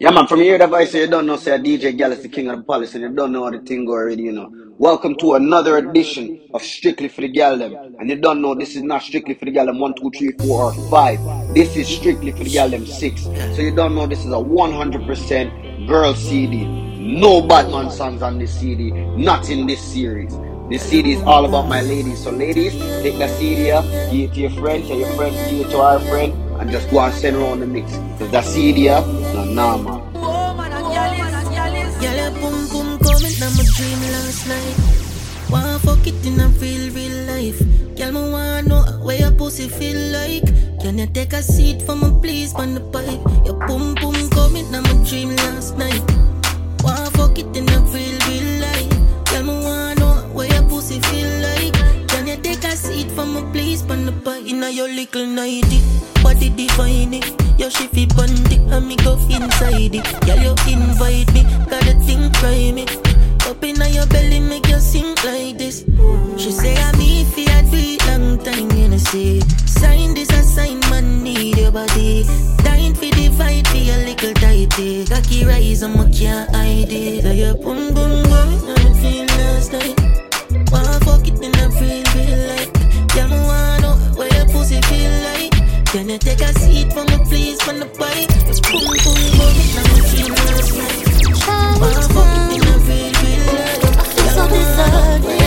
Yeah, man, from voice, say you don't know, say DJ Gallis the king of the palace, and you don't know how the thing go already, you know. Welcome to another edition of Strictly for the Gal them. And you don't know, this is not Strictly for the Gal them 1, 2, 3, 4, or 5. This is Strictly for the Gal them 6. So you don't know, this is a 100% girl CD. No Batman songs on this CD, not in this series. This CD is all about my ladies. So ladies, take the CD up, give it to your friend, tell your friend, give it to our friend, and just go and send around the mix. Cause that CD up, no, nah, man. Wanna fuck it in a real, real life. Girl, me wanna know where your pussy feel like. Can you take a seat for me, please, on the pipe? Your boom boom coming, now my dream last night. Take for me, please, on the pipe? Inna your little nighty, body divine it. Your shifty bundy, and me go inside it. Girl, you invite me, got a thing cry me. Up inna your belly, make you sing like this. She say I'm me for a it long time, you know say. Sign this a sign, man, need your body. Dying for the fight for your little tighty. Cocky rise, and I can't hide it. So you boom boom boom, I feel last night. Wanna fuck it in Can you take a seat for me, please, on the bike? It's boom, boom, boom, now me feel last night. Wanna fuck it in a real, real life. So me wanna know where your deserving.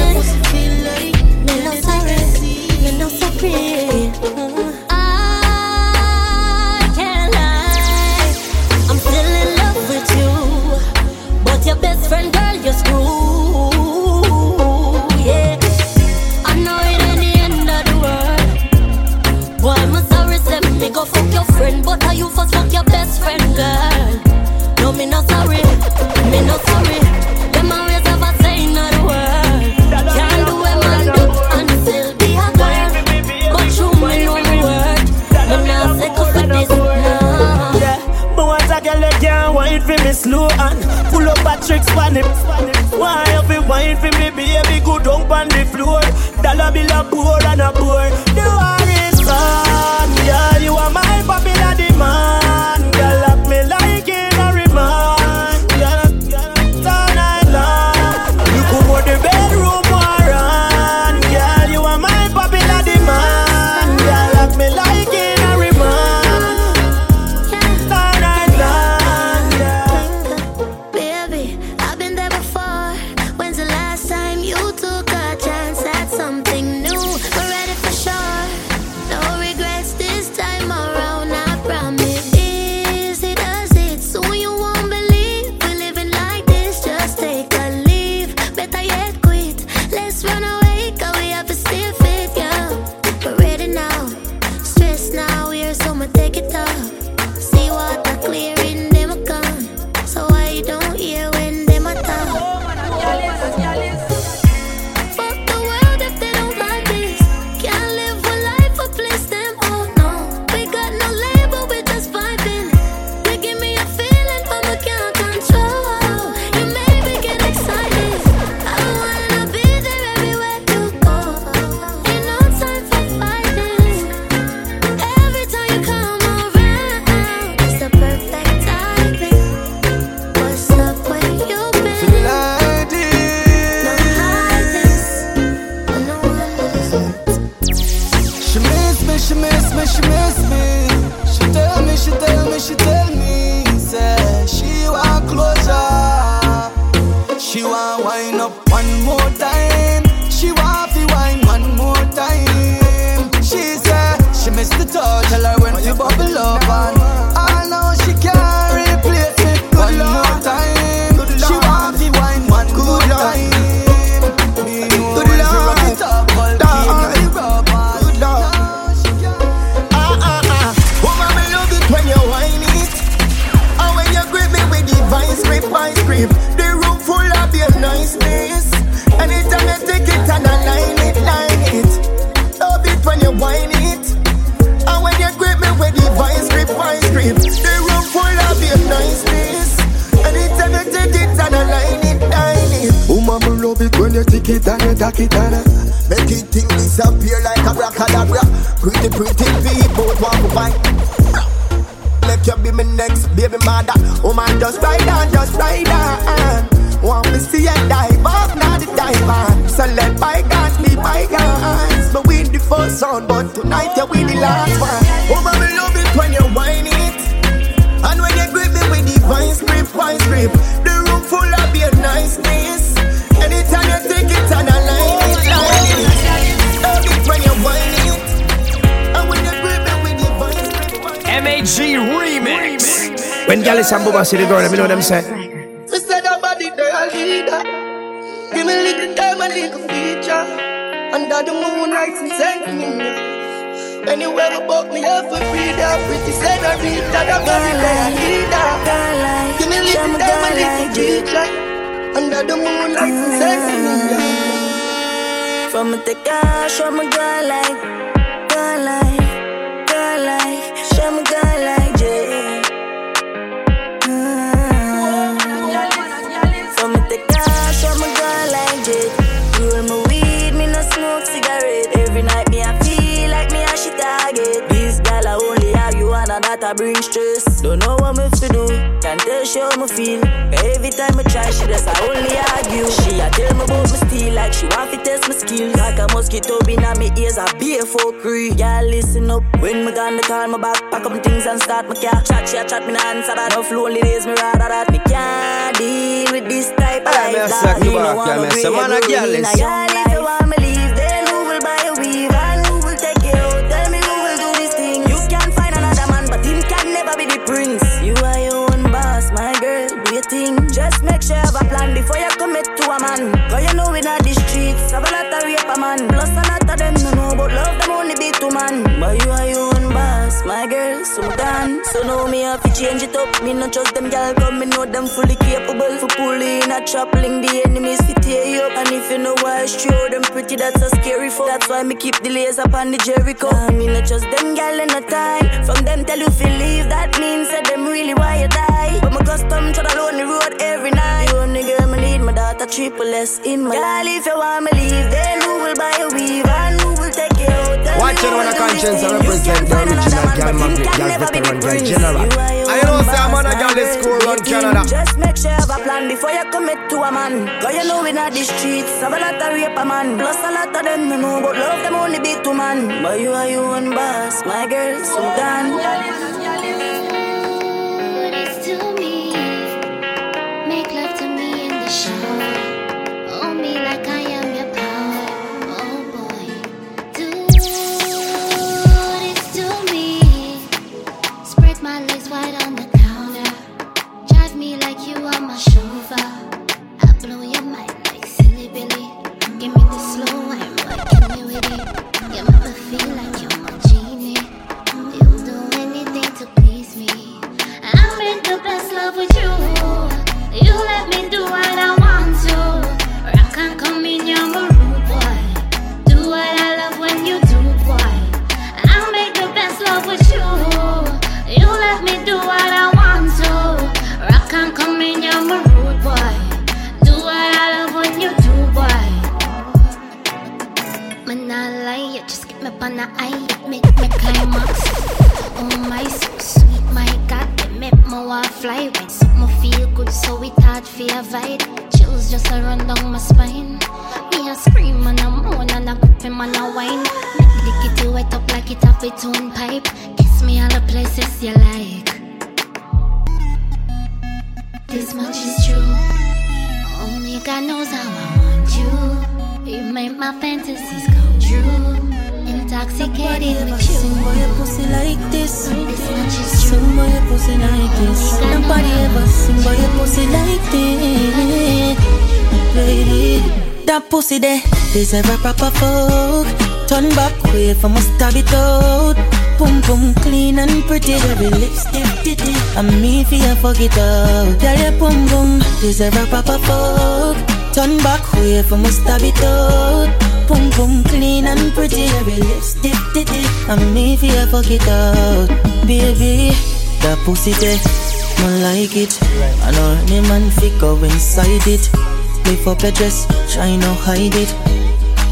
When Gallus and Bubba see the girl, let me know them say leader. Give me a little time, a little feature. Under the moonlight, some send mm, me. Anywhere we book me up for freedom. Pretty senorita, the body there, leader. Give me a little time, a little feature. Under the moonlight, some send me. Mm, From a thick eye, show my girl like, that I bring stress. Don't know what me to do, can't tell she how me feel. Every time I try, she just I only argue. She a tell me about me steal like she want to test my skills. Like a mosquito in my ears, I be a for free. Yeah, listen up. When me gone, me call my back, pack up my things and start my car. Chat, she a chat me no answer that. Enough lonely days, me rather that me can't deal with this type of life. Know what I'm saying. Man, a girl is. If you want me man. Plus a lot of them no know but love them only be two man. But you are your own boss, my girl. So done. So know me have to change it up. Me not trust them gal, come me know them fully capable for pulling a trap, the enemies to tear you up. And if you know why it's true, them pretty that's a scary for. That's why me keep the lace up on the Jericho. Nah, me not trust them gal in no time. From them tell you feel leave, that means that them really why you die. But my custom to the lonely road every night. The only girl me need my daughter triple S in my life. If you want me leave, then buy a weave and who will take you out? Tell Watch me out when a do conscience this I thing. You represent can't the original another girl man, but magnet, girl veteran, the girl general. You are your I know own say I'm on a boss, girl my this girl. school Do run your thing. Canada. Just make sure you have a plan before you commit to a man. Cause you know we not the streets, have a lot of rape a man. Plus a lot of them no know, but love them only be two man. But you are your own boss, my girl, so done. On the eye, make me climax. Oh my, so sweet, my God, they make me want fly. When something feel good, so it hard for a vibe. Chills just a run down my spine. Me a scream and a moan and a grip him and a whine. Make the kitty wet up like it its own pipe. Kiss me all the places you like. This much is true. Only God knows how I want you. You make my fantasies come true. Intoxicated with. Sing pussy like this. Sing pussy like this. Nobody ever your pussy like this. That pussy there deserve a proper fuck. Turn back way from a stab it out. Boom boom clean and pretty, every lipstick titty. And me fi a fuck it out. Girl, your boom boom deserve a proper fuck. Turn back way from a stab it out. Boom boom clean and pretty, every lipstick titty. And me a fuck it out, baby. That pussy there, man like it. I know any man fi go inside it. Lift up your dress, try no hide it.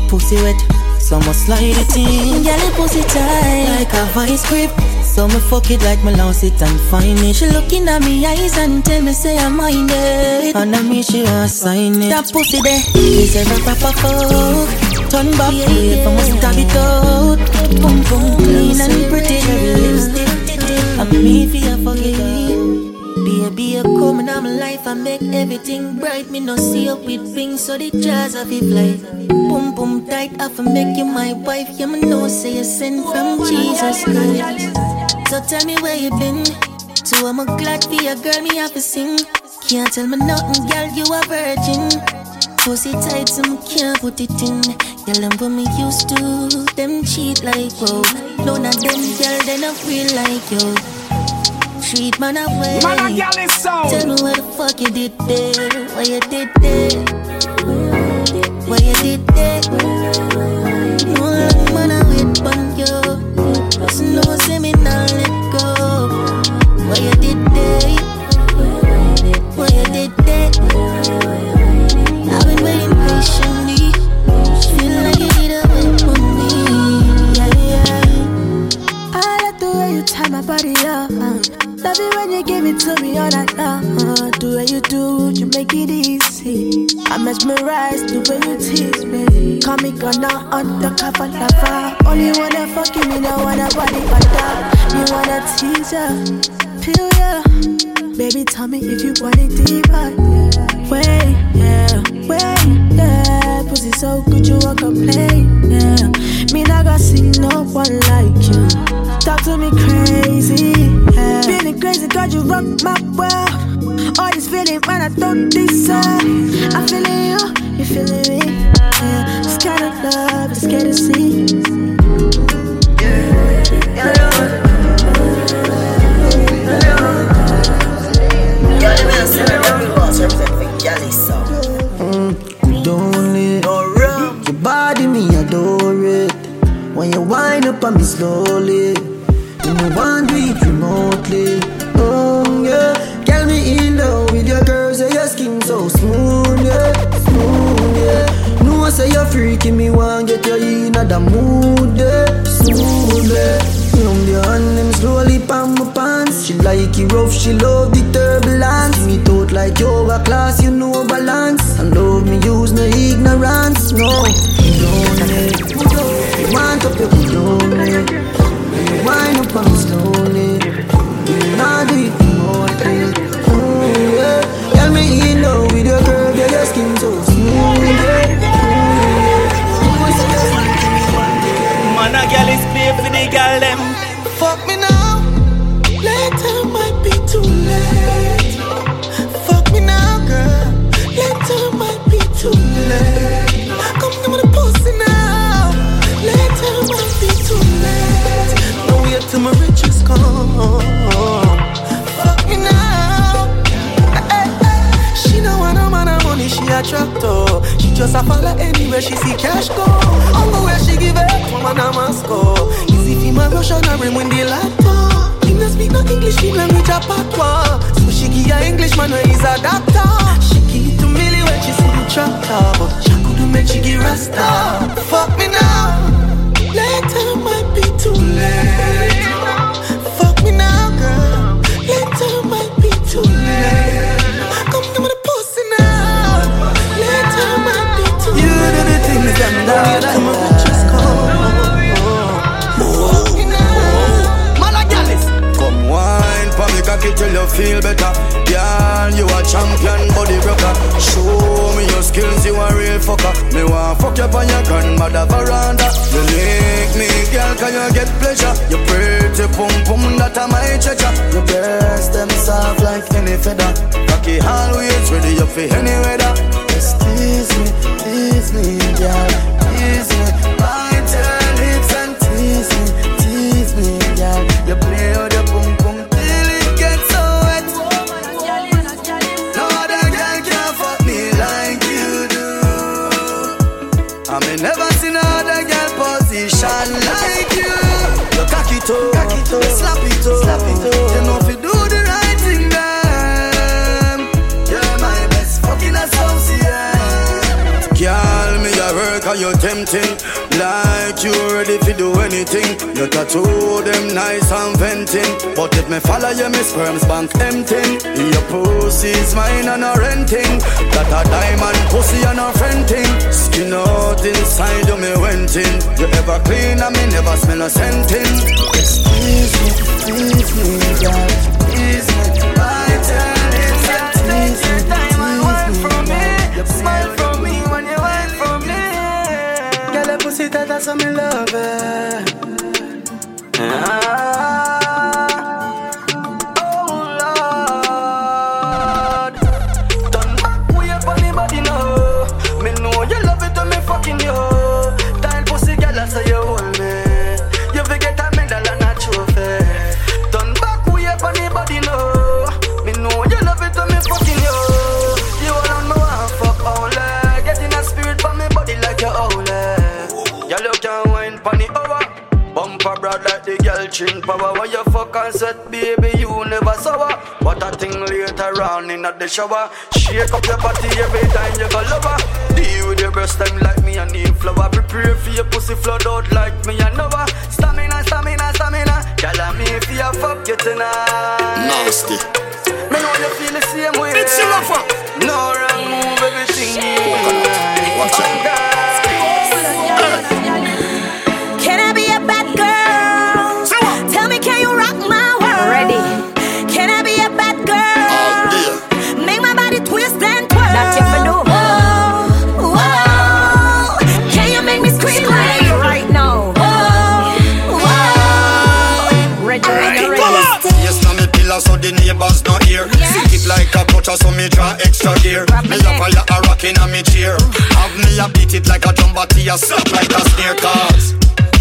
Pussy wet, so must slide it in. Girl, your pussy tight like a vice grip. So me fuck it like me lost it and find it. She looking at me eyes and tell me say I'm mine it. And I me she want sign it. That pussy there is a proper fuck. Turn back, yeah, from must stab it out. Boom boom, clean and pretty. I'm me for your fucking. Baby, you come in my life and make everything bright. Me no see up with wings, so the jazz of it fly. Boom, boom, tight, I for make you my wife. Yeah, me know say you sent from Jesus Christ. So tell me where you been. So I'm a glad for your girl, me have to sing. Can't tell me nothing, girl, you a virgin. Pussy tight, so me can't put it in. Girl, I'm what me used to. Them cheat like, whoa. None of them, girl, they not real like you street, man, away. Man, gal is so. Tell me what the fuck you did there. What you did there. What you did there. No long man, I wait on you. Just no see me now let to me all night long. The way you do, you make it easy. I mesmerized the way you tease me. Call me gonna undercover lover. Only wanna fuck you, me no wanna body under. You wanna tease ya, feel ya. Baby, tell me if you want it deeper. Wait, yeah, wait, yeah. Pussy so good, you won't complain, yeah. Me not gonna see no one like you. Talk to me crazy. Feeling crazy cause you rock my world. All this feeling when I don't deserve. I'm feeling you, you feeling me, yeah. This kind of love is scared to see. Yeah, yeah, Mm, don't body, me adore it. When you wind up on me slowly. The mood, smooth. From the hand, them slowly palm my pants. She like it rough, she love the turbulence. Me thought like yoga class, you know balance. And love me, use no ignorance, no. You don't need, you want up your don't Wind up on me slowly. Not do it. Oh yeah, tell me you know gal them. Fuck me now. Later might be too late. Fuck me now, girl. Later might be too late. Come give me the pussy now. Later might be too late. No wait till my riches come. Fuck me now. Eh, eh. She no want no man of money, she a tractor. Just a follow anywhere she see cash go. All where she give it, woman a must go. Easy fi my Russian a bring when the laptop. He no speak no English, he language a patois. So she give a Englishman when he's a doctor. She give it to Millie when she see the tractor, but she couldn't make she give Rasta. Fuck me now. Later might be too late. Come wine for me cocky till you feel better. Girl, you a champion body rocker. Show me your skills, you a real fucker. Me want fuck you on your grandmother veranda. You lick me, girl, can you get pleasure? You pretty pum pum, that a my treasure. Your breast them soft like any feather. Cocky always ready up for any weather. Tempting. Like you ready to do anything. Your tattoo them nice and venting. But if me follow you, me sperms bank empty. Your pussy's mine and a renting. That a diamond pussy and a friending. Skin out inside you me wenting. You ever clean and me never smell a scenting. Excuse me, please me, God. Please me, my turn. It's tease me, tease me, Smile from pussy tight, that's me love it. Ah. Like chin power. When you fuck and sweat, baby, you never sour. What a thing later on in the shower. Shake up your body every time you go lover. Deal with your breast time like me and need flower. Prepare for your pussy flood out like me and Noah. Stamina, stamina, stamina. Girl, I'm here for your fuck you tonight. Nasty. Me know you feel the same way. It's your lover. No wrong move, everything right. Watch out. Oh, God. The neighbors not hear. Sick it like a clutcher so me draw extra gear. Me a fire a rocking on me chair. Have me a beat it like a drum body a slap like a snare. Cause.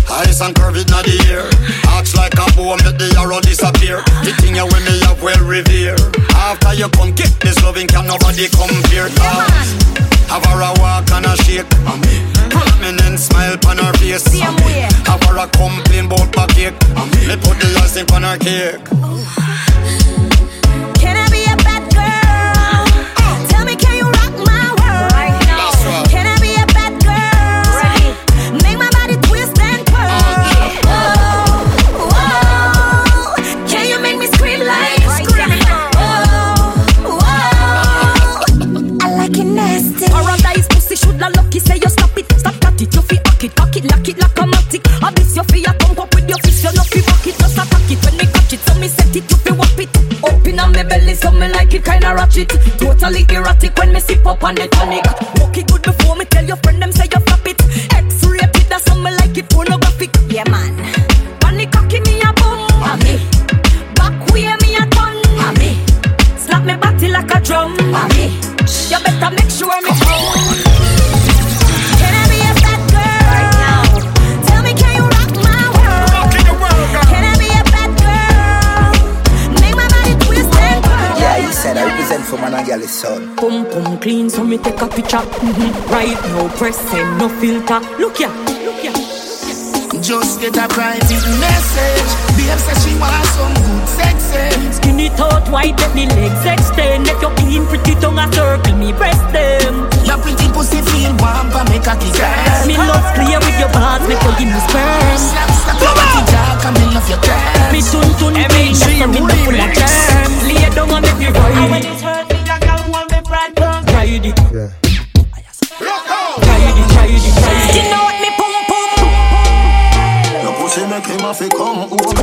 Eyes and curved in the air. Arch like a bow, make the arrow disappear. The thing you with me have well revere After you come get this loving can nobody compare. Cause Have her a walk and a shake. Prominent smile on her face. Way. Have her a complain about my cake. Me. Put the icing on her cake me set it, you fi whop it. Open on me belly, so me like it kinda ratchet. Totally erratic when me sip up on the tonic. Walk it good before me tell your friend them say you flap it. X-rated, that's how me like it, pornographic. Yeah man son. Pum pum clean, so me take a picture. Mm-hmm. Right now, press send, no filter. Look ya, look ya. Just get a private message. Babe says she wants some good sex. eh. Skinny thought white, let me legs extend. Let your clean pretty tongue a circle me breast them. Your pretty pussy feel warm, but make a kiss. Me love clear with your balls, make you give me sperm. Slap, slap body jack, and me love your curves. Me tun tun clean, that's a me full of germs. Lay down and make me ride it. Ride it. Ride it, ride it, ride it. You know what me pum pum. Your pussy make him have to come home.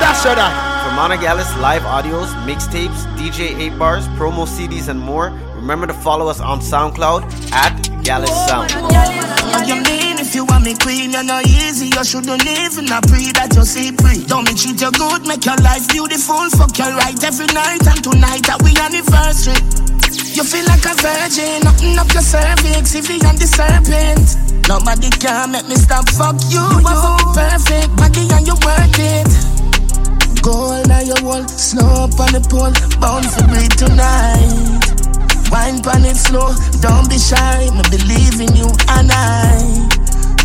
That's right. Uh, For Mona Gallis live audios, mixtapes, DJ 8 bars, promo CDs, and more, remember to follow us on SoundCloud at Gallis Sound. What you mean if you want me queen? You're not easy. You shouldn't live in a pre that you see free. Don't me treat you good, make your life beautiful. Fuck you right every night, and tonight that we anniversary. You feel like a virgin, open up your cervix, if you and the serpent. Nobody can make me stop. Fuck you, you are perfect body and you worth it. Gold on your wall, slow up on the pole, bound for breathe tonight. Wine pan it slow, don't be shy, me believe in you and I.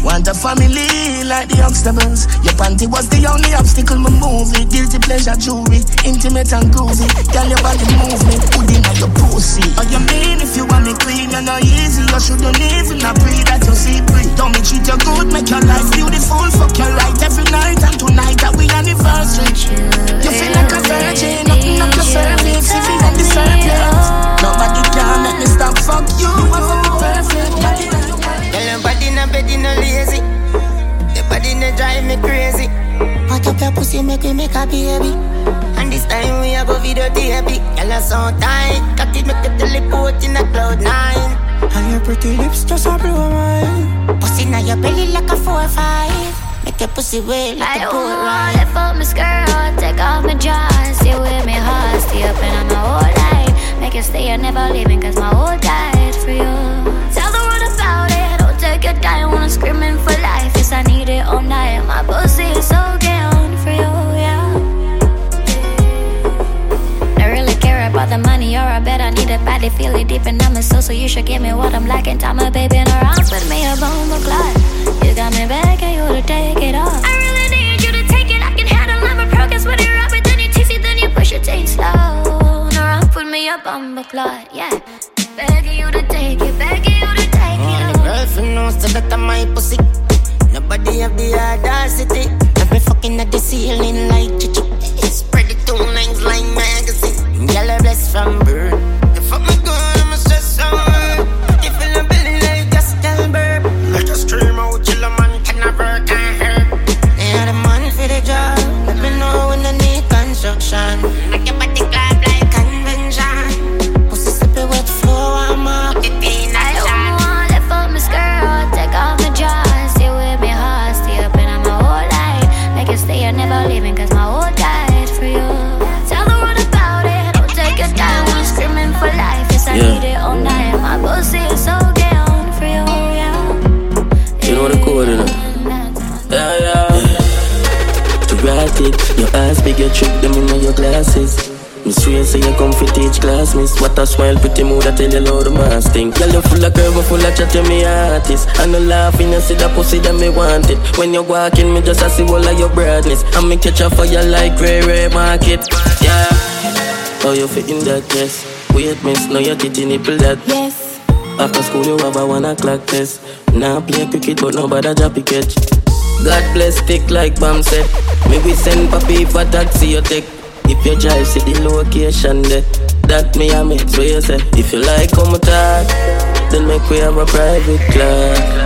Want a family like the Huxtables. Your panty was the only obstacle my movie. Guilty pleasure jewelry, intimate and groovy. Girl, your body move me, put in on your pussy. What you mean if you want me clean, you're not easy. You shouldn't live in a that you see breathe. Don't me treat you good, make your life beautiful. Fuck you right every night and tonight that we anniversary. You feel like a virgin, nothing up your cervix if you don't deserve it. Nobody me stop. Fuck you, I fuck you perfect a bed, you no lazy. Your body no drive me crazy. What up your pussy make me make a baby. And this time we a go video therapy. Girl, you so tight. Cut it, make it teleport in a cloud nine. And your pretty lips just a blow mine. Pussy now your belly like a four or five. Make your pussy wet like I a boat ride. Lift up my skirt, take off my dress. Stay with me hard, stay up and I'm my whole life. Make it stay and never leaving, cause my whole died for you. Tell the world about it don't take your time when I'm screaming for life. Yes, I need it all night. My pussy is so down for you, yeah. I really care about the money, or I bet I need a body, feel it deep in my soul. So you should give me what I'm lacking. Time a baby in around with me a bone clot. You got me begging you to take it off. I really need you to take it. I can handle I'm a pro, when you rub it, then you tease it, then you push it, take slow. Me a bumper clot, yeah. Begging you to take it, begging you to take it. Oh, the girlfriend knows that I'm my pussy. Nobody have the audacity. I've been fucking at the ceiling like chichi. Spread it two lines like magazine. Yellow blessed from birth. Want it When you walking me just a see all of your brightness. And me catch a fire like Ray Ray Market. Yeah. How you fit in that dress? Wait miss now your titty nipple that Yes. After school you have a one o'clock test. Now play cricket but nobody drop a catch. God bless stick like Bam said Me we send papi for taxi you take. If you drive, see the location there. That me a make so you say. If you like come talk, then make we have a private class.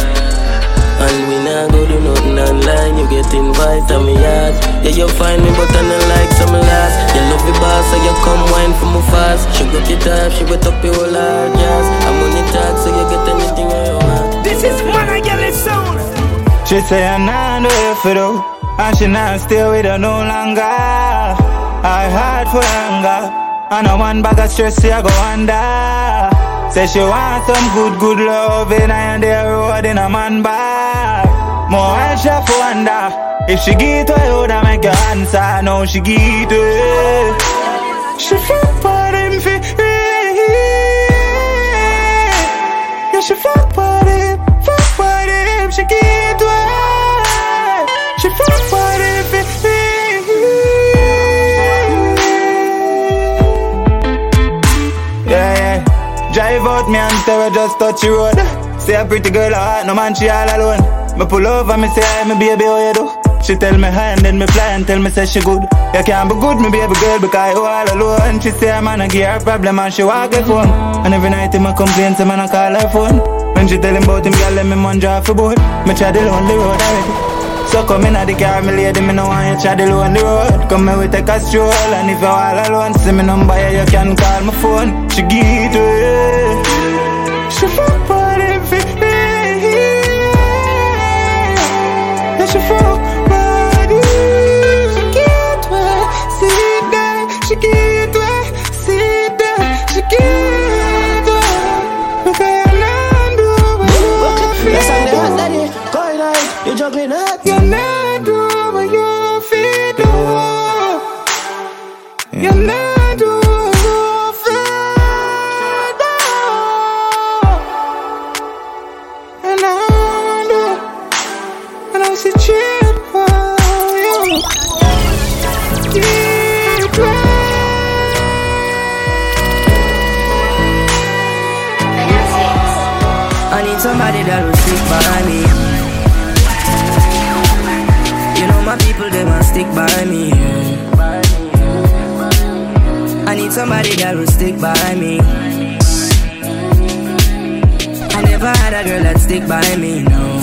And we not go do nothing online. You get invited to me yard. Yeah, you find me, but I don't like some last. You love the boss, so you come wine for me fast. She broke it up, she wet up your whole hard jazz. I'm on the talk, so you get anything you want. This is one I get it sound. She say I'm not there for though, and she not stay with her no longer. I hard for anger. And a one bag of stress, I go under. Say she want some good, good love in and the road in a man bag. More I she wonder. If she get to you, that make you answer. No, she get to She fuck for them fi Yeah, she fuck for them, fuck for them. She get to She fuck for them fi Drive out me and tell her just touch the road. Say a pretty girl heart, no man she all alone. Me pull over, me say hi, me baby, how you do? She tell me hi and then me fly and tell me say she good. You can't be good, me baby girl, because you all alone. She say man, gonna give her a problem and she walk her phone. And every night in my complain, say man I call her phone. When she tell him about him, girl, let me man drive for boat. Me try the lonely road already. So come in at the car, me lady, me no want you chat on the road. Come here, take a stroll, and if you all alone, see me number, yeah, you can call my phone. She get away, she I need somebody that will stick by me. You know my people, they must stick by me. I need somebody that will stick by me. I never had a girl that stick by me, no.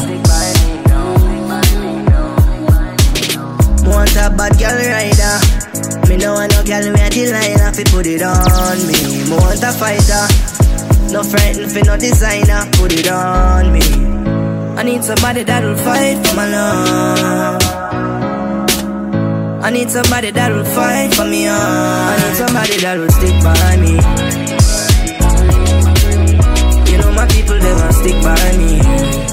Want a bad girl rider. Me no want no girl with a designer fi put it on me. Me want a fighter. No frightened for no designer, put it on me. I need somebody that'll fight for my love. I need somebody that will fight for me. I need somebody that will stick by me. You know my people, they will stick by me.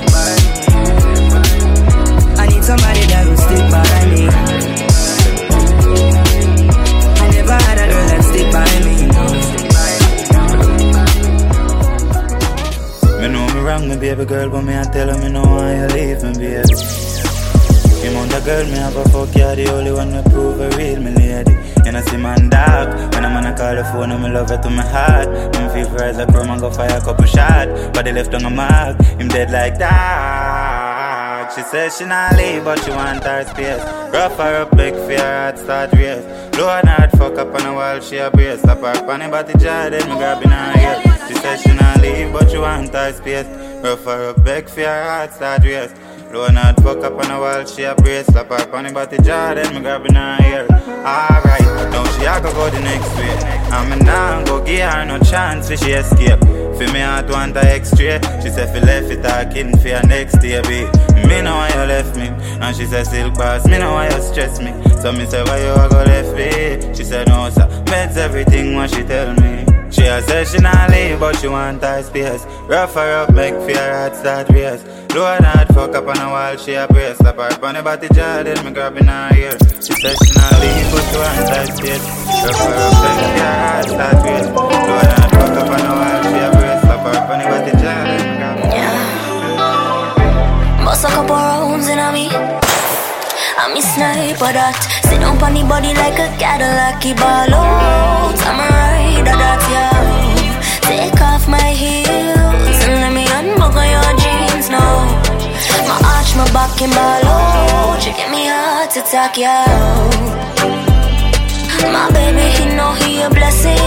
Wrong, me baby girl, but me I tell her me know why you leave me, baby. The amount of girl me have a fuck, you the only one that prove a real me lady. You know see man dark, when I'm on a call the phone, I'm love it to my heart. I'm feel rise like chrome and go fire a couple shot, but they left on a mark, him dead like that. She says she not leave, but she want her space. Rough her up, big for her heart start race. Low and hard, fuck up on a wall, she a brace. Slap her funny body jar, then me grabbing her ear. She says she not leave, but she want her space. Rough her big for her heart start. Low and hard, fuck up on a wall, she a brace. Slap her funny body jar, then me grabbing her ear. Alright, now she a go go the next way. I'm a now go give her no chance for she escape. For me, I want her extra. She said, fi left it talking for your next day, babe. Me know why you left me. And she said, still boss, me know why you stress me. So me say, why you a go left me? She said, no, sir. Meds everything what she tell me. She a say she not leave, but she want her space. Rough her up, make fear heart start race. Low and hard, fuck up on a wall, she a brace. Slap her up on the body jar, then me grabbing her ear. She said she not leave, but she want her space. Rough her up, make fear heart start race. Low and hard, fuck up on a wall, she a brace. Slap her up on the body jar, then me grabbing her ear. Bust a couple rounds in on me. I'm a sniper that Sit down on the body like a Cadillac He ball out I'm a Take off my heels And let me unbuckle your jeans now My arch, my back and ball out You give me heart attack, yeah My baby, he know he a blessing.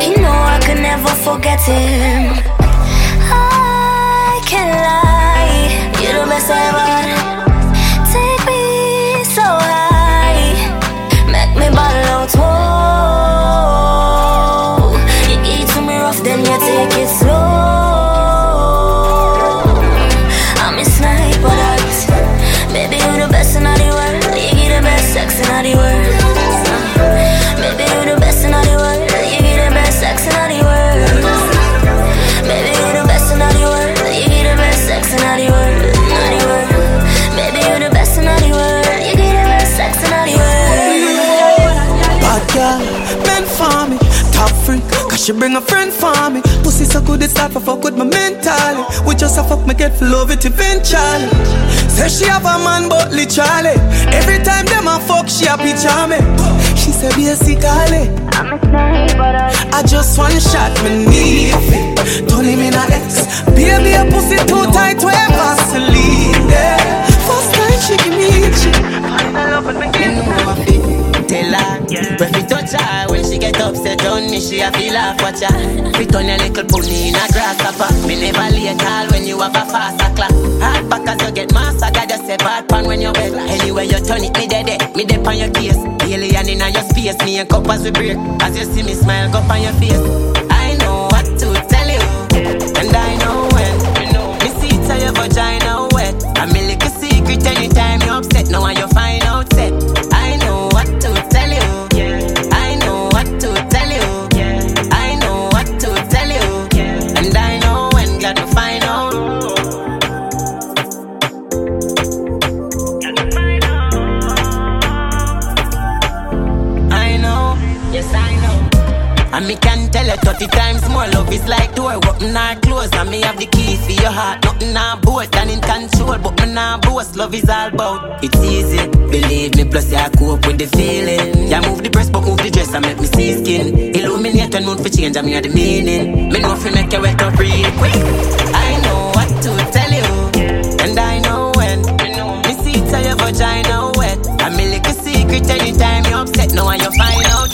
He know I can never forget him. I can't lie, you're the best ever. Rough, she bring a friend for me. Pussy so good, it start for fuck with my mentally. We just a fuck, me get full of it eventually. Say she have a man, but literally. Every time them a fuck, she a picture me. She say, basically. I'm a but I just one shot, me need it. Him in a X. Baby, a pussy too tight, we Vaseline there. First time she give me itchy. Find a love and me give Tell her, breath it touch her When get upset on me, she a feel off watch her Fit on a little pony in a grasshopper. Me never late call when you have a faster clock Hard back as you get massacre Just say bad pan when you bed Anyway you turn it, me dead dead Me dead on your case. Alien in your space Me and cup as we break. As you see me smile, go on your face. I know what to tell you And I know when. You know Me see it your vagina me you 30 times more Love is like door, open or close And me have the key for your heart Nothing nah both and in control But me nah boast, love is all about It's easy, believe me Plus you cope with the feeling You move the breast but move the dress And make me see skin Illuminate to know for change, I mean the meaning. Me know if you make your wet up real quick. I know what to tell you, and I know when. Me see it your vagina wet. I like a secret anytime you upset. Now I you find out.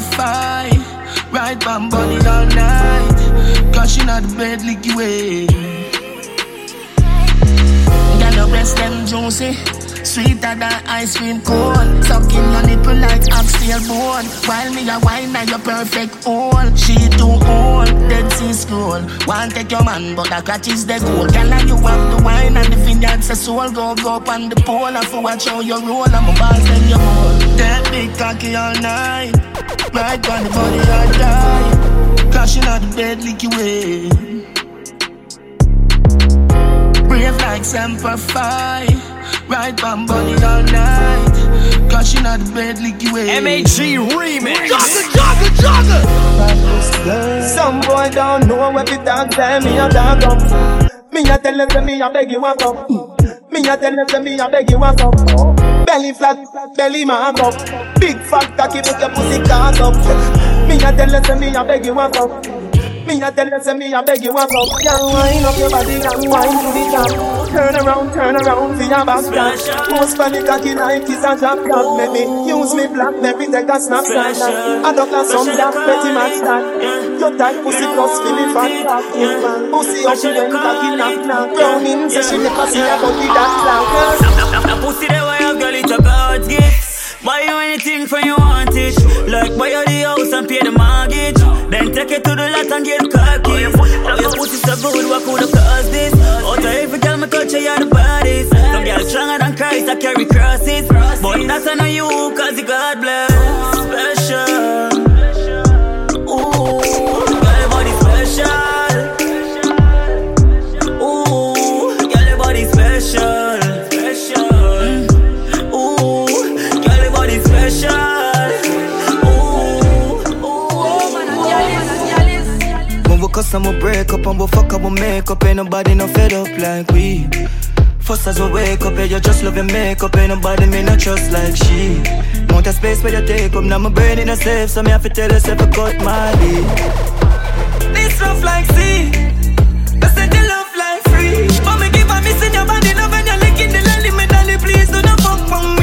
Semper Fi. Right on body all night. Crashing out the bed, licky way. Got the breast them juicy. Sweeter than ice cream cone. Sucking your nipple like oxtail bone. While me a wine and your perfect all. She too old, dead sea scroll. Want take your man, but the catch is the goal. Girl, and you have the wine and the vineyard's a soul. Go go up on the pole and for watch how you roll. I'm a boss then you hold. That big cocky all night. Right on the body I die. Crashing out the bed, licky way. Brave like Semper Fi. Right on body all night. Crashing out the bed, licky way. MHG remix. Jogger, jogger, jogger. Some boy don't know what the dog say. Me a dog up. Me a tell them say me a beg you a cup. Me a tell them say me a beg you a cup. Belly flat, belly mark up. Big fat cocky make your pussy cock up. Me a tell them say me a beg you a cup. Me a tell you, say me a beg you a cup. Girl, wind up your body and wind to the top. Turn around, turn around for your back. Post for the cocky like it's a drop top. Let me use me black, let me take a snapshot. I don't have some black pretty much that. Your tight pussy plus me fat cock. Pussy up when cocky knock knock. Browning say she never see a body that long. So what could have caused this. Out of every girl me touch you the baddest Some girl stronger than Christ I carry crosses. But that's on you cause you God bless Cuss and we break up and we fuck up we make up. Ain't nobody no fed up like we. First as we wake up, yeah, you just love your makeup. Ain't nobody me no trust like she. Want a space where you take up Now my brain in a safe So me have to tell yourself to cut my lead. This rough like sea. I the love like free. But me give a miss in your body Love you're licking the lolly Me please do not fuck on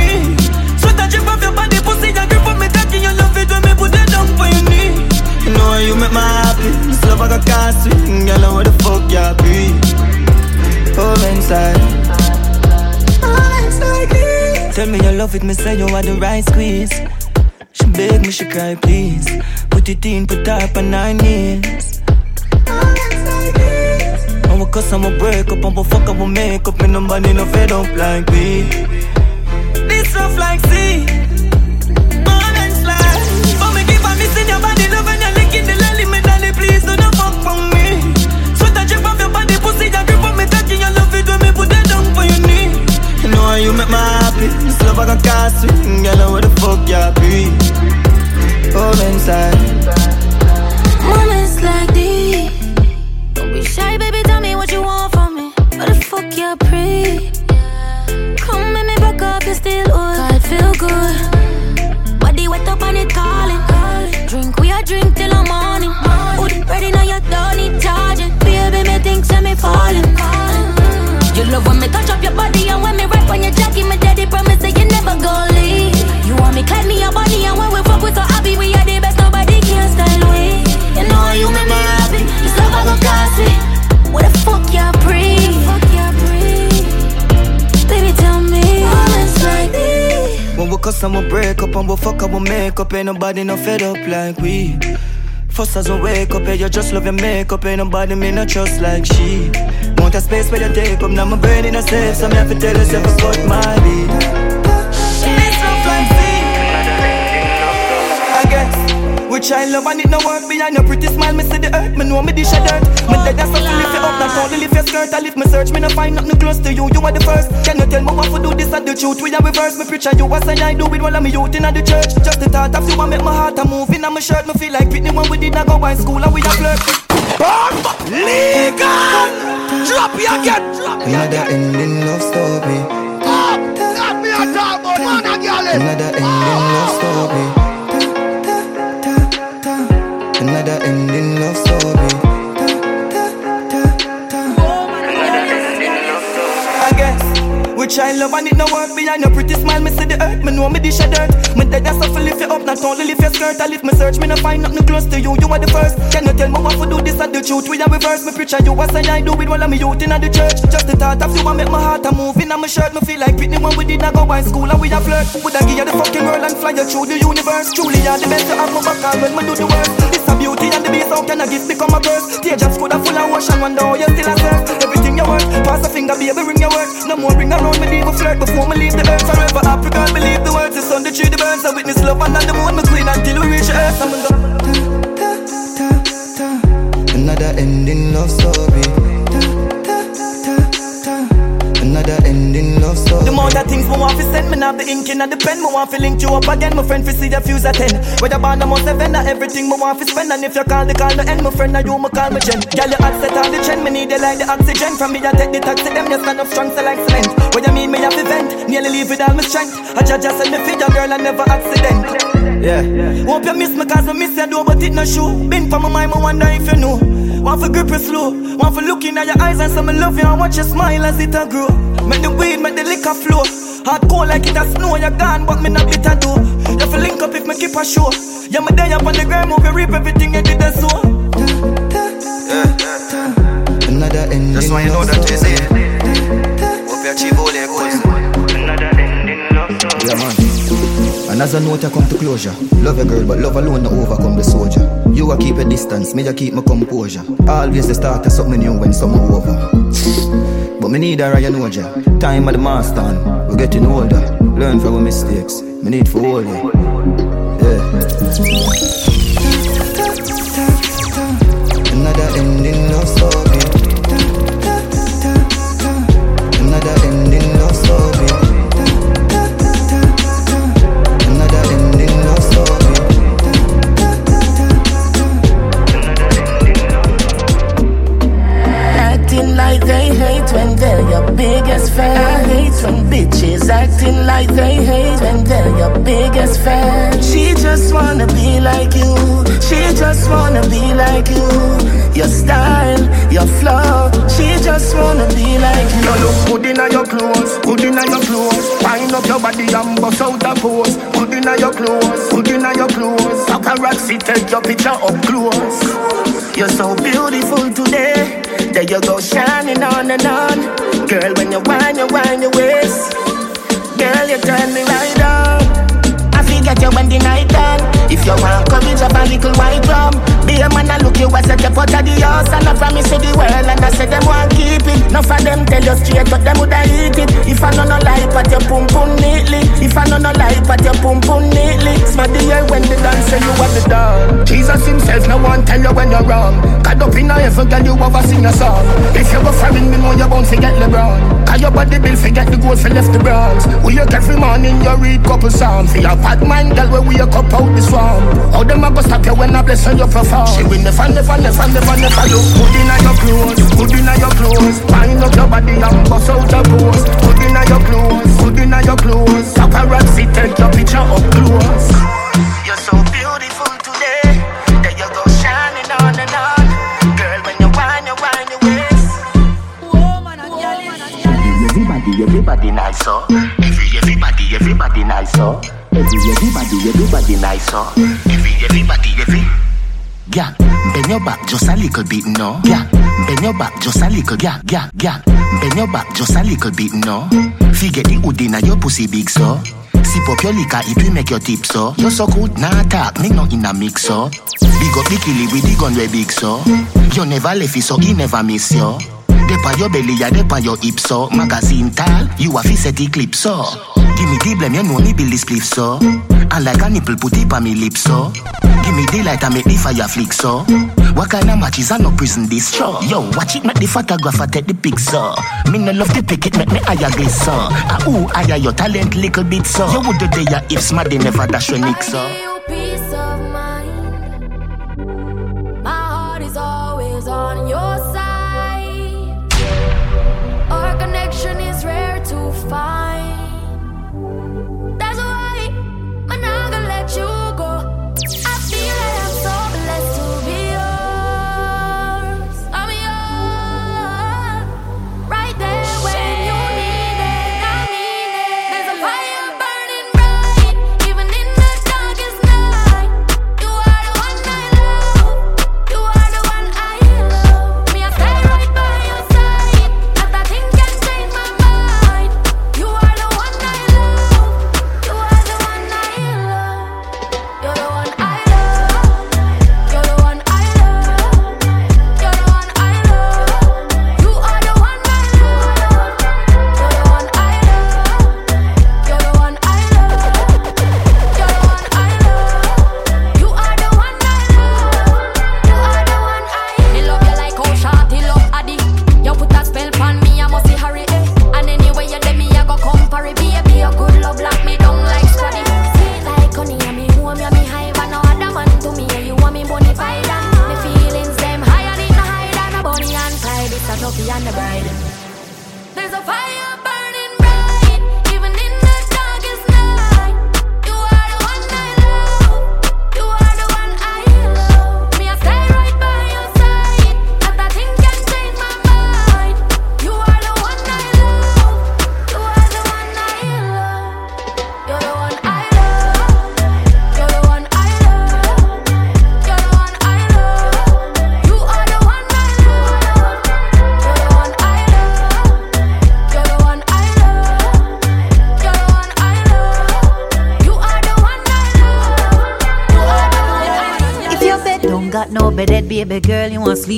How you make me happy. This love I got can't sweet Girl, I where the fuck you be? Hold inside. Tell me you love it, me say you are the right squeeze. She beg me, she cry please. Put it in, put her up on nine knees. And we cuss and we break up and we fuck and we make up. And nobody no fed up like we This rough like sea. Balance like But me give a miss in your body Love please do not fuck me. Pussy on me love it when me put it down your knee. Know how you make me happy This love I got cast sweet Girl, where the fuck you be? Hold inside and we fuck make up Ain't nobody no fed up like we. First as we wake up, yeah, you just love your makeup Ain't nobody me no trust like she. Want a space where you take up Now my brain in a safe So me have to tell yourself to cut my lead I love and it no work behind your pretty smile. Me see the earth, me know me dish a dirt. Me dead as something lift you up, not only lift your skirt. I lift my search, me no find nothing close to you. You are the first. Can you tell me what to do this and the truth? We are reverse. Me preacher, you what say I do with all of me youth in the church. Just the thought of you and make my heart a move in my shirt. Me feel like Whitney when we did not go by school and we a flirt. Bomb legal. Drop you again. Drop you Another ending love story. Got me a talk about man and girl. Another ending love story. Another ending love story. I guess. Which I love and it no work behind your pretty smile. Me see the earth, me know me dish a dirt. Me dead as suffer lift you up, not only lift your skirt. I lift my search, me no find nothing close to you. You are the first. Can you tell me what to do this and the truth? We are reverse. Me preacher, you what say I do all of me youth in the church. Just the thought of you and make my heart a move in my shirt. Me feel like Whitney when we did not go by school and we a flirt. Would I give you the fucking world and fly you through the universe? Truly, you're the best to have my back when me do the work. This a beauty and the beast, how can a gift become a curse? Teardrops could have full of ocean, wonder how you still a surf. Everything you work, pass a finger, baby, ring your work. No more ring around me, leave a flirt before me leave the earth. Forever girl, believe the words. The sun, the tree, the birds. I witness love and the moon, my queen, until we reach earth. I'm gonna Another ending love story. Another ending love story. The more that things me want to send, me have the ink in and the pen. Me want to link you up again, my friend, fi see the fuse at ten. Whether band or seven, or everything me want to spend. And if you call the call, no end, my friend, or you me call me gen. Girl, you hot set on the trend, me need you like the oxygen. From me, I take the taxi, them you stand up strong, so like cement. What you mean, me have to vent, nearly leave with all my strength. I judge just send me feed a girl, I never accident. Yeah. Hope you miss me cause I miss you do but it no shoe Been for my mind, I wonder if you know Want for grip you slow. Want for looking at your eyes and some me love you And watch you smile as it a grow. Make the weed, make the liquor flow. Hard cold like it a snow and You're gone but me not bitter do You feel link up if me keep a show. Yeah, me day up on the ground Move you reap everything you did and so Another ending Just want you know that you say. Hope you achieve all your goals. Another Yeah, man. And as a note, I come to closure. Love your girl, but love alone no overcome the soldier. You a keep a distance, me a keep my composure. Always the start of something new when summer over. But me need a Ryan Oja. Time of the master, we're getting older. Learn from our mistakes. Me need for all you. Enough of them tell you straight, but them woulda eat it. If I know no lie, pat your pum pum neatly. If I know no lie, pat your pum pum neatly. Smart the when the dance say you are the dog. Jesus himself no one tell you when you're wrong. Caught up in heaven, girl, you ever sing a song. If you go foreign, me know you won't forget LeBron. Cause your body bill forget the gold for left the bronze. We wake every morning, you read couple psalms. For your bad mind, girl, where we wake up out the swamp. How them a go stop you when I bless you, perform? She will never, never, never, never, never look good inna your clothes, good inna your clothes. Wind up your body and bust out your pose. Good inna your clothes, good inna your clothes. Paparazzi take your picture up close. So. Oh. Every, everybody, everybody nice, so. Every, everybody, everybody nice, so. Every, everybody, every. Yeah, bend your back just a little bit, no. Yeah, bend your back just a little, yeah, yeah, yeah. Bend your back just a little bit, no. Forget the hood inna your pussy big, so. Sip up your liquor, it will make your tip, so. You so good, nah talk, me no in a mix, so. Big up the killie with the gun way big, so. You never left it, so he never miss you. On your belly, ya dep on your hips, so. Magazine tall, you a fi set eclipse, so. Give me the blame, you know me build this so. And like a nipple, put it on me lips, so. Give me the light and make the fire flick, so. What kind of matches are no prison this show? Yo, watch it, make the photographer take the pic, so. Me no love the pick it, make me higher this, so. Ah, ooh, higher your talent little bit, so. You would do there if smart, they never dash your nick, so.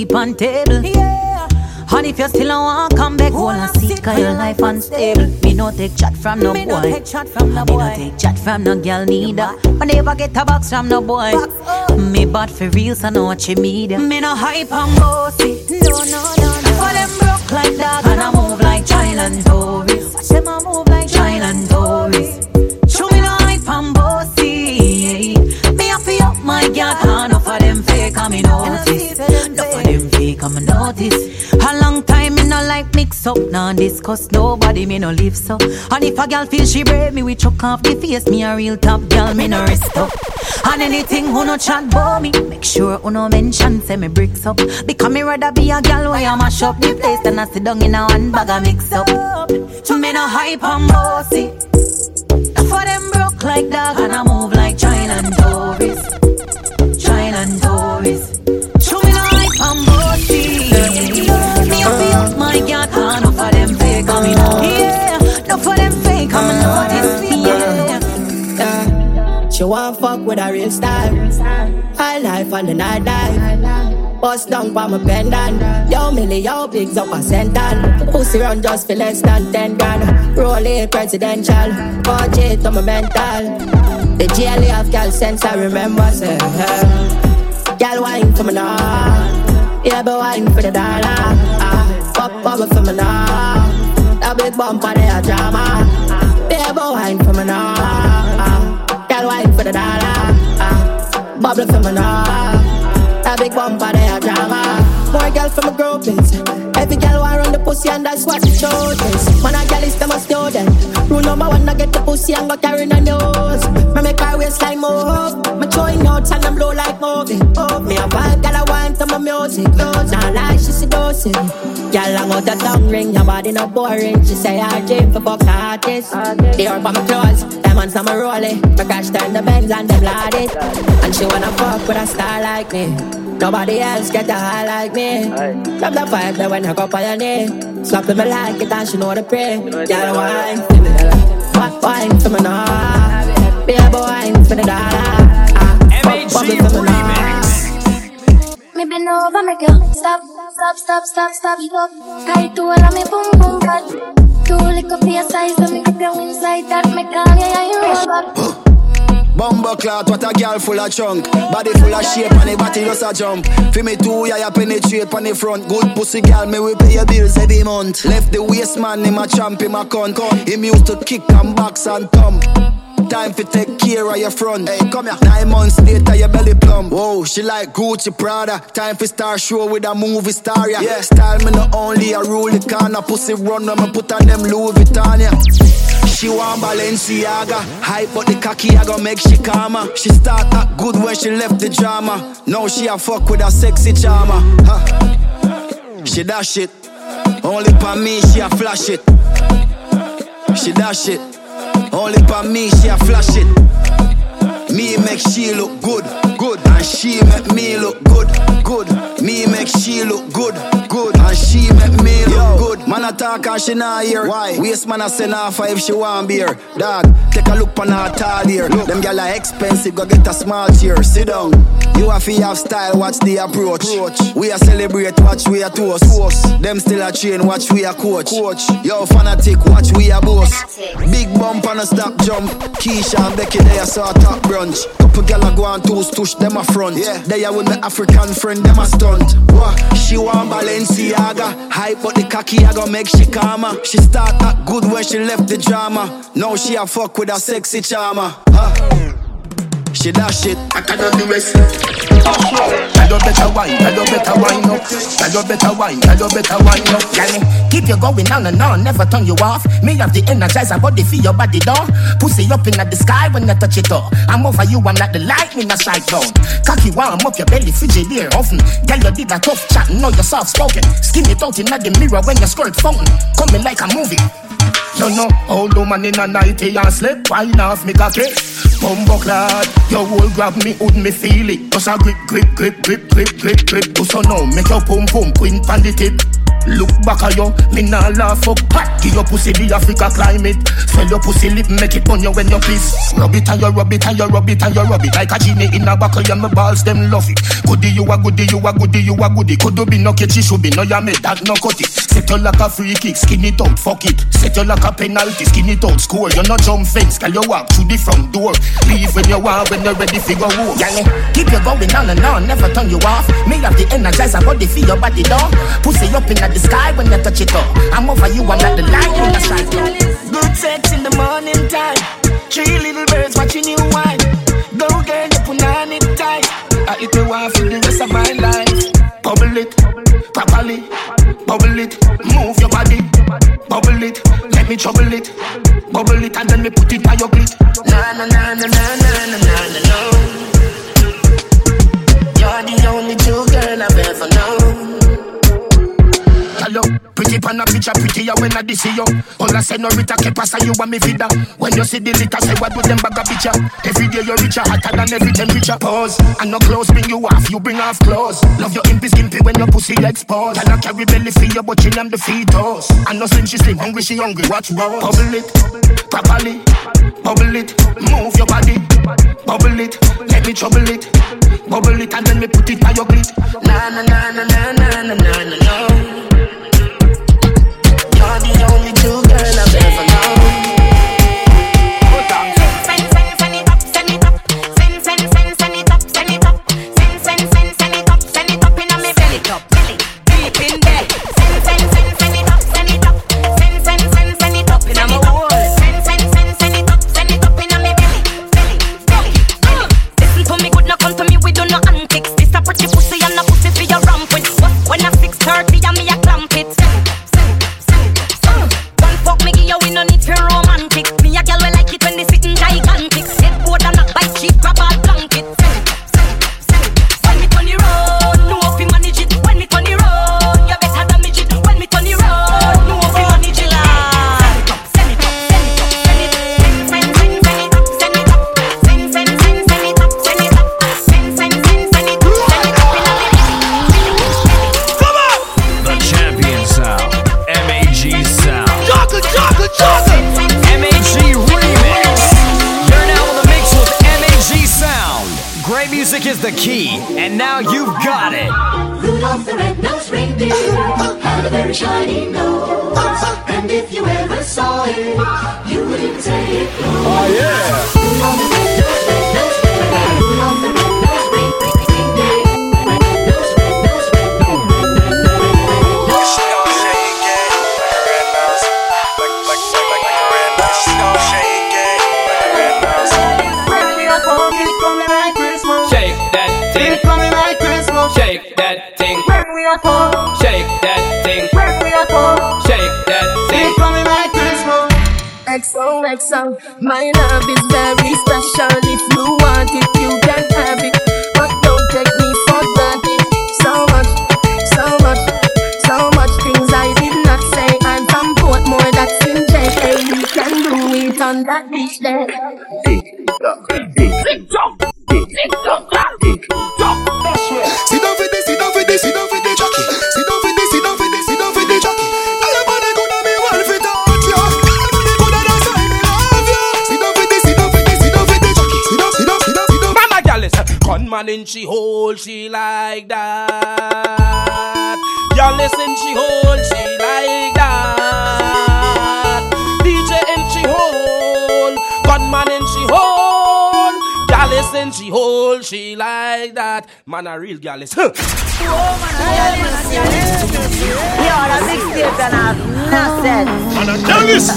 Sleep on table. Yeah. And if you still don't want come back, wanna see cause your life unstable. Me no take chat from no Me boy. no take chat from no Me no take chat from no girl neither. I never get a box from no boy. Me bad for real, so what you need. Me no hype and bossy. No, no, no, no. For them broke like dog and I move like child and. Fake, I'm notice. A long time me no like mix up, nah discuss nobody, me no live so. And if a girl feel she brave, me we chuck off the face, me a real top girl, me no rest up. And anything who no chat about me, make sure who no mention, say me bricks up. Because me rather be a girl where I mash up the place than I sit down in a one bag of mix up. To me no hype and bossy. For them broke like dog and I move like China and tourist. China and. Bossy. Me a my enough of them fake enough of them fake notice. Yeah. She want fuck with a real style. High life and the night dive. Bust down by my pendant. Yo, Millie, yo, bigs up a sentan. Pussy run just for less than 10 grand. Roll it presidential. Budget on my mental. The jelly of gal sense I remember. Say, hey. Gal wine for me now. Yeah, but wine for the dollar. Ah, pop bubble for me now. That big bumper, they a drama. Yeah, but wine for me now. Ah, gal wine for the dollar. Ah, bubble for me now. That big bumper, they a drama. More girl from a group is. Every girl want run the pussy and that's what the show is. Man, a girl is them a student. Rule number one, I get the pussy and go carry the nose. Me make her waistline move. Me throwing and I'm blow like movie. Oh, me a vibe, girl I want to my music. Nah, like she seducing. Girl, I'm out the tongue ring, your body not boring. She say I dream for fuck artists. They are for my clothes, them on some rolling. Me crash turn the Benz and them lad. And she wanna fuck with a star like me. Nobody else get the high like me. Love the vibe that when I go for your knee. Slapping me like it and she know the pray. Girl, wine What wine for me now? Baby, wine for the dollar. Bubble for me now. Me been no over, make you stop, stop, stop, stop, stop, stop. Tight to all of me boom boom fat. Two lick up your size, let me grip your inside that make all yeah, you roll back. Bumbo clot, what a girl full of chunk Body full of shape and the body just a jump Feel me too, yeah, you penetrate on the front Good pussy girl, me we pay your bills every month Left the waist man, in my champ, in my cunt Him used to kick and box and thump Time for take care of your front. Hey, come here. Nine months later, your belly plump. Whoa, she like Gucci Prada. Time for star show with a movie star, yeah. yeah. Style me not only a rule the corner. Pussy run when me put on them Louis Vuitton, yeah. She want Balenciaga, hype but the cocky I gon' make she calmer. She start that good when she left the drama. Now she a fuck with a sexy charmer. Huh. She dash it, only for me she a flash it. She dash it. Only for me, she a flash it. Me make she look good, good, and she make me look good, good. Me make she look good, good, and she make me look good. Man a talk and she not hear. Why? Waste man a send her if she want beer. Dog, take a look on her tall here. Look, them gyal are expensive, go get a small chair. Sit down. You have to have style, watch the approach. approach. We a celebrate, watch we a toast. toast. Them still a train, watch we a coach. coach. Yo, fanatic, watch we a boss. Big bump and a stop jump. Keisha and Becky, they a saw top brunch. Couple gyal a go on toast, touch them a front. Yeah, they a with my African friend, them a stunt. What? She want Balenciaga, hype but the cocky I gon' make she calmer. She start act good when she left the drama. Now she a fuck with a sexy charmer. Huh? She dash it. I cannot do rest. Tell you better wine, tell you better wine up. Tell you better wine, tell you better wine oh. up. Girl, keep you going on and on, never turn you off. Me have the energizer body for your body door. Pussy up in the sky when you touch it up. I'm over you, I'm like the lightning a strike down. Cocky warm up your belly, frigidaire often. Girl, you did a tough chat, know you're soft spoken. Skin it out in the mirror when your skirt phone. Coming like a movie. You know, old woman in a nighty and slip, wine off me cocky. Bumbo clad, your whole grab me, would me feel it. Just a grip, grip, grip, grip, grip, grip, grip. So now make your pum pum queen pan the tip. Look back at you, me nah laugh fuck pat Give your pussy the Africa climate. Swell your pussy lip, make it on you when you piss. Rub it and you rub it and you rub it and you rub it. Like a genie in a buckle, yeah, my balls them love it. Goody you a goody, you a goody, you a goody. Could be no catchy, should be no ya made that no cut it Set you like a free kick, skin it out, fuck it. Set you like a penalty, skin it out, score. You no jump fence, can you walk through the front door. Leave when you want, when you're ready go home yeah, Keep you going on and on, never turn you off. Me have the energizer body for your body door Pussy up in the sky when you touch it up. I'm over you, I'm not the light in the strike. Good sex in the morning time. Three little birds watching you whine. Go girl, you put on tight. I eat the wife for the rest of my life. Bubble it, properly. Bubble it, move your body. Bubble it, let me trouble it. Bubble it and then me put it on your clit. Na na na na na na na na na. You're the only true girl I've ever known hello. Pretty pan a picture, prettier when I see you. All I say no Rita keep pass you want me vida. When you see the liquor, say what do them bag a picture. Every day you're richer, hotter than every temperature. Pause, and no clothes bring you off, you bring off clothes. Love your impy skimpy when your pussy exposed. And I carry belly for you, but she am the fetus. And no slim, she slim, hungry, she hungry. Watch roll, bubble it, properly, bubble it, move your body, bubble it, let me trouble it, bubble it, and then me put it by your clit. Na na na na na na na na na body very shiny nose, and if you ever saw it, you wouldn't say it. Oh yeah! XOXO, my love like that. Man a real gal is. Huh. Yo, that mixtape and have nothing. And a jealous.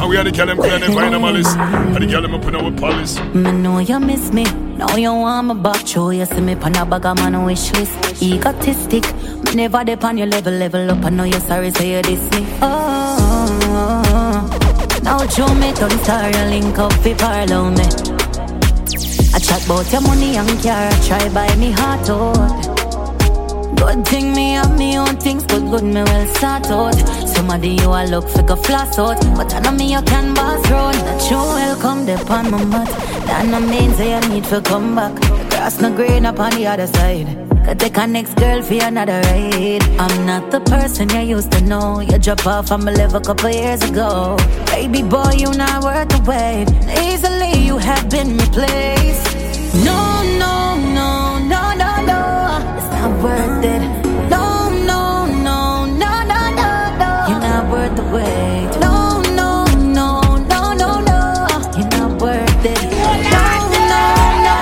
And we are the girl them playing the fine malice. And the girl them up in our palace. Me know you miss me. Now you want me back. Show you see me pan a bag of man wish list. Egotistic. Me never dip on your level, level up. I know you're sorry, say you diss me. Oh, oh, oh, now show me don't start your link up, fi parlow me. I chat about your money and car. Try buy me heart out. Good thing me have me own things, good good me well start out. Somebody you a look for go floss out, but I know me you can boss road. That you welcome the on my mat. That no means say you need to come back. The grass no green up on the other side. Could take a next girl for another ride. I'm not the person you used to know. You drop off on my level a couple years ago. Baby boy, you not worth the wait. Easily you have been replaced. No, no, no, no, no, no. It's not worth it. No, no, no, no, no, no, no. You're not worth the wait. No, no, no, no, no, no. You're not worth it. No, no, no.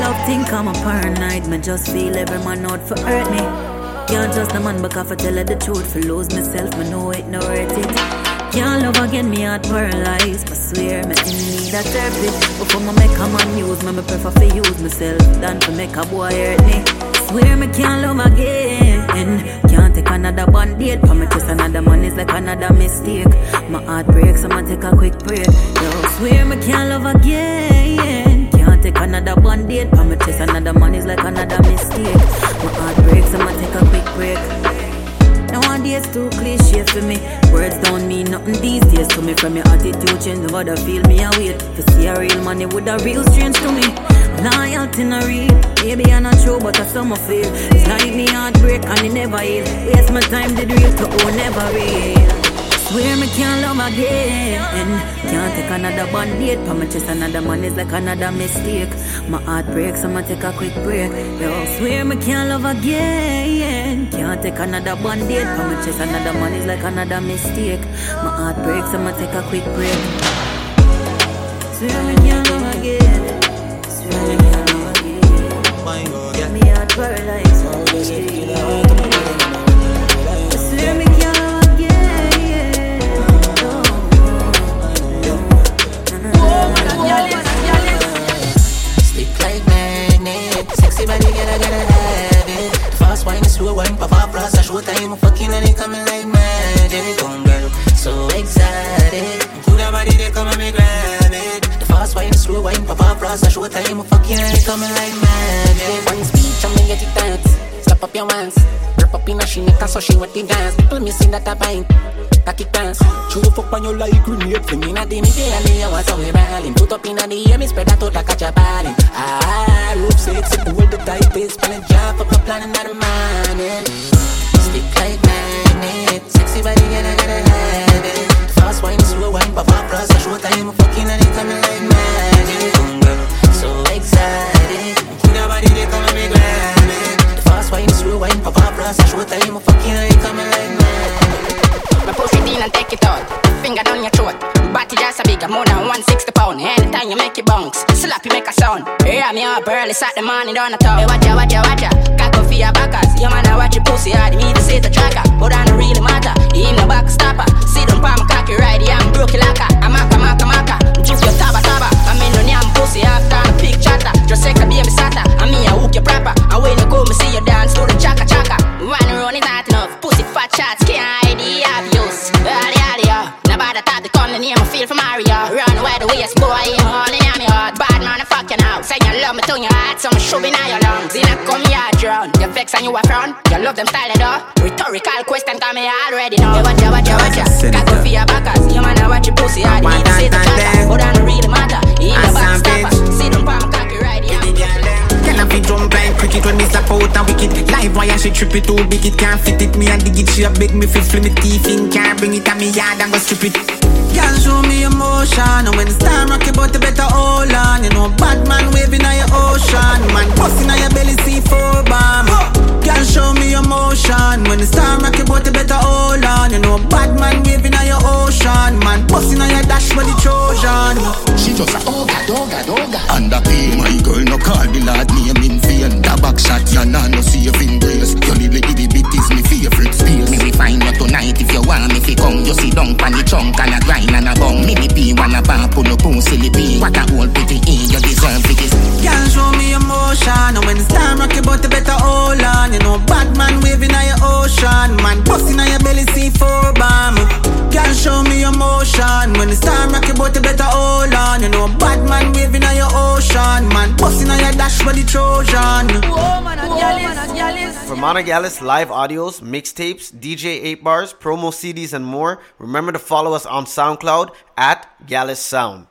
love thing come up paranoid. Me just feel every man out for hurt me. Can't trust the man because I tell her the truth. For lose myself, me know it no worth it. Can't love again, me heart paralyzed. I swear, me in need a therapy. Before me make a man use me, me prefer to use myself than to make a boy hurt me. Swear me can't love again. Can't take another date. For me just another man is like another mistake. My heart breaks, I'ma take a quick break. Yo, swear me can't love again. Can't take another date. For me just another man is like another mistake. My heart breaks, I'ma take a quick break. Nowadays too cliche for me. Words don't mean nothing these days to me. From your attitude change, nobody feel me a wait. To see a real money would a real strange to me. Loyalty no real. Maybe I'm not true, but I some feel. It's like me heartbreak and it never heal. Waste my time did real to oh never real. Swear me can't love again. Can't take another date. For me chest another man is like another mistake. My heart breaks, I'ma take a quick break. Yo, swear me can't love again. Can't take another date. For me chest another man is like another mistake. My heart breaks, I'ma take a quick break. Swear me can't love again. Swear me slow wine, pop up, plus I show time, I'm fucking and it coming like magic. Come girl, so excited. Cool that body, they come and me grab it. The fast wine, slow wine, up, plus I show time, I'm fucking and it coming like magic. One speech, I'm gonna get it tight. Slap up your hands, grip up in a she neck so she want the dance. People missing that a pint. Cocky dance, show fuck on your like grenade Fling inna the middle and the hours how we ballin' Put up inna the air, me spread that out like a jabalin Ah, rope sexy, hold the tight base Spell and jump up a plan in the morning Stick like magnet, sexy body girl I gotta have it. Fast wine, slow wine, pop up, plus a show time Fucking and ass wine, slow wine, pop up, plus I show time, fucking I coming like mad. My pussy lean and take it out, finger down your throat. Body just a bigger, more than 160 pound. Anytime you make it bounce, slap you make a sound. Yeah, me up early, sat the morning down the top. Hey, watcha, watcha, watcha, cock off your backers. Your man, I watch your pussy hard, me to say the tracker. But I don't really matter, he in the backstopper. See them palm cocky right, yeah, I'm broke locker. I'm a maka, maka, juice your taba, taba. Love them style, eh, though. Rhetorical question, come me already know. Hey, watch ya, watch ya, watch ya. Cock up for your backers. You man, I watch your pussy hard. You need to say the chatter. But I don't really matter. He in the back stopper. See them palm cocky right, yeah. Can I be jump like cricket when me step out and wicked Live wire she trip it too big it can't fit it Me and dig it she a beg me fi fling me teeth in Can't bring it to me yard and go strip it Girl show me emotion And when the star rock your body better hold on You know bad man waving on your ocean Man busting on your belly see four bomb Girl show me emotion When the star rock your body better hold on. You know bad man waving on your ocean. Man busting on your dash with the Trojan. She just a oga, doga, doga Under pay my girl no call the lad. Name in vain The back shot. Ya nah no saving grace Your little itty bit is me favorite space. Me we find you tonight if you want me fi come. You sit down pan the trunk and a grind and a bum. Me me pee wanna bump pull up on silly bee What a old pretty in you deserve it is Girl, show me emotion. And when the star rock your body, better hold on. You know, bad man waving on your ocean. Man, busting on your belly, see four bomb. Girl, show me emotion. When the star rock your body, better hold on. You know, bad man waving on your ocean. Man, busting on your dash with the Trojan. For Mona Gallis live audios, mixtapes, DJ 8 bars, promo CDs, and more, remember to follow us on SoundCloud at Gallis Sound.